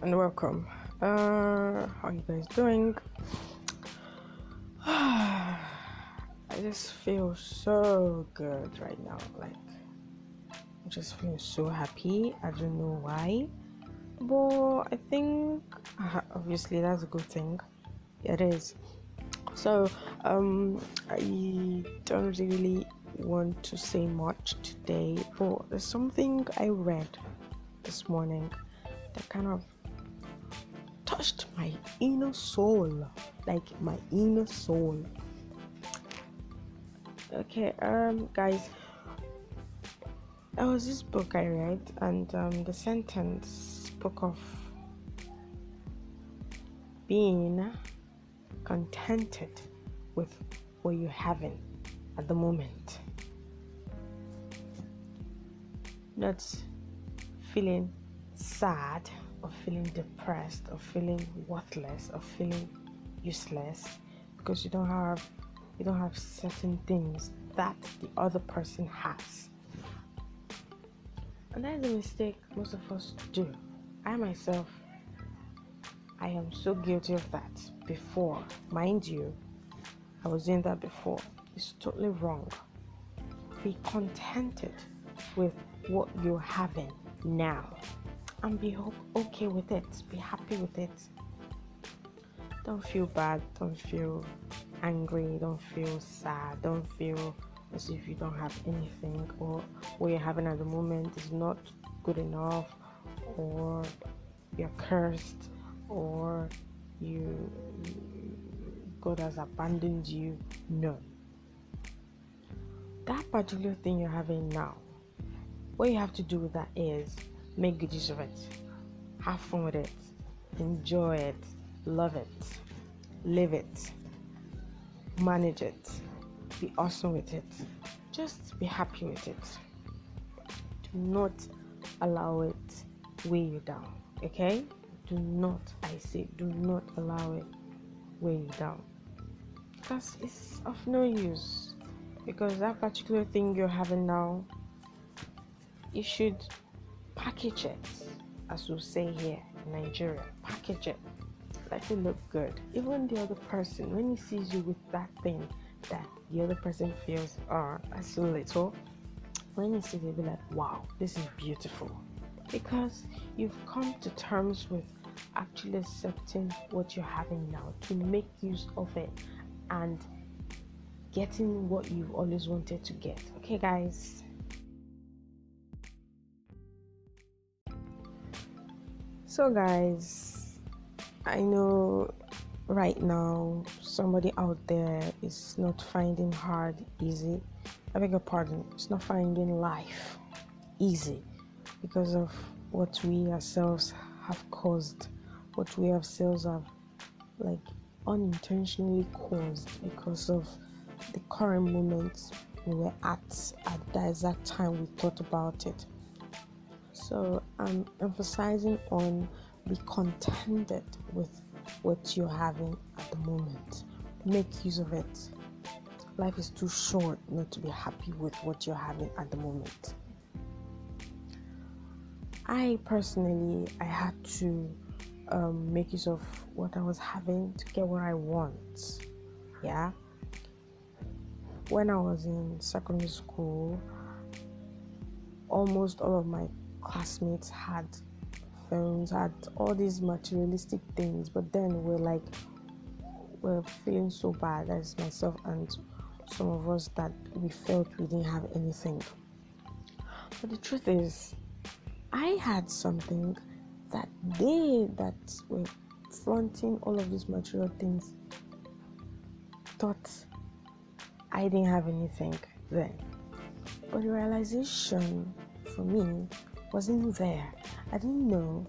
and welcome. Uh, how you guys doing? I just feel so good right now. Like, I'm just feeling so happy. I don't know why, but I think uh, obviously that's a good thing. It is. So, um, I don't really want to say much today, but there's something I read this morning that kind of touched my inner soul, like my inner soul. Okay, um, guys, there was this book I read, and um, the sentence spoke of being contented with what you're having at the moment. Not feeling sad or feeling depressed or feeling worthless or feeling useless because you don't have you don't have certain things that the other person has. And that is a mistake most of us do. I myself I am so guilty of that before. Mind you, I was doing that before. It's totally wrong. Be contented with what you're having now and be okay with it. Be happy with it. Don't feel bad. Don't feel angry. Don't feel sad. Don't feel as if you don't have anything or what you're having at the moment is not good enough or you're cursed or you God has abandoned you. No. That particular thing you're having now, what you have to do with that is make good use of it. Have fun with it. Enjoy it. Love it. Live it. Manage it. Be awesome with it. Just be happy with it. Do not allow it weigh you down. Okay? Do not, I say, do not allow it weigh you down. Because it's of no use. Because that particular thing you're having now, you should package it, as we say here in Nigeria. Package it. Let it look good. Even the other person, when he sees you with that thing that the other person feels, oh, that's so little, when he sees it, be like, wow, this is beautiful. Because you've come to terms with actually accepting what you're having now to make use of it and getting what you've always wanted to get. Okay, guys. So, guys, I know right now somebody out there is not finding hard easy. I beg your pardon, it's not finding life easy because of what we ourselves have caused, what we ourselves have like unintentionally caused because of the current moment we were at at the exact time we thought about it. So I'm emphasizing on be contented with what you're having at the moment. Make use of it. Life is too short not to be happy with what you're having at the moment. I personally I had to um, make use of what I was having to get what I want. Yeah. When I was in secondary school, almost all of my classmates had phones, had all these materialistic things, but then we're like, we're feeling so bad as myself and some of us that we felt we didn't have anything. But the truth is, I had something that they that were flaunting all of these material things thought I didn't have anything then. But the realization for me wasn't there. I didn't know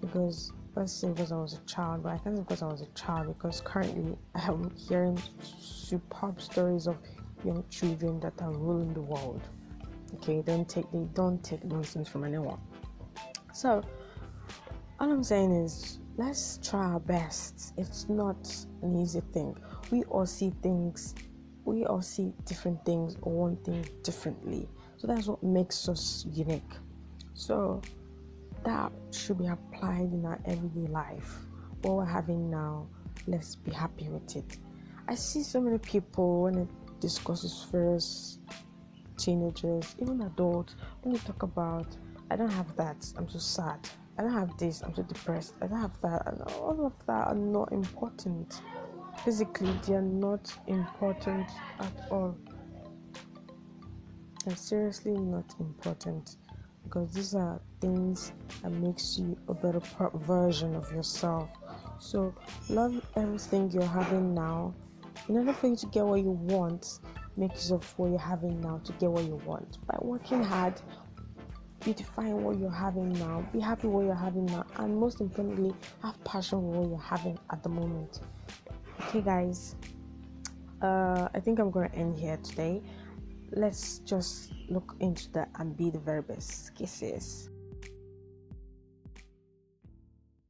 because let's say because I was a child, but I say because I was a child because currently I am hearing superb stories of young children that are ruling the world. Okay, don't take they don't take nonsense from anyone. So all I'm saying is let's try our best. It's not an easy thing. We all see things we all see different things or want things differently. So that's what makes us unique. So that should be applied in our everyday life. What we're having now, let's be happy with it. I see so many people when it discusses first teenagers, even adults, when they talk about, I don't have that, I'm too sad. I don't have this, I'm too depressed. I don't have that. And all of that are not important. Physically, they are not important at all. They're seriously not important because these are things that makes you a better version of yourself. So love everything you're having now. In order for you to get what you want, make use of what you're having now to get what you want. By working hard, beautifying what you're having now, be happy what you're having now, and most importantly, have passion for what you're having at the moment. Okay, guys, uh, I think I'm gonna end here today. Let's just look into that and be the very best. Kisses.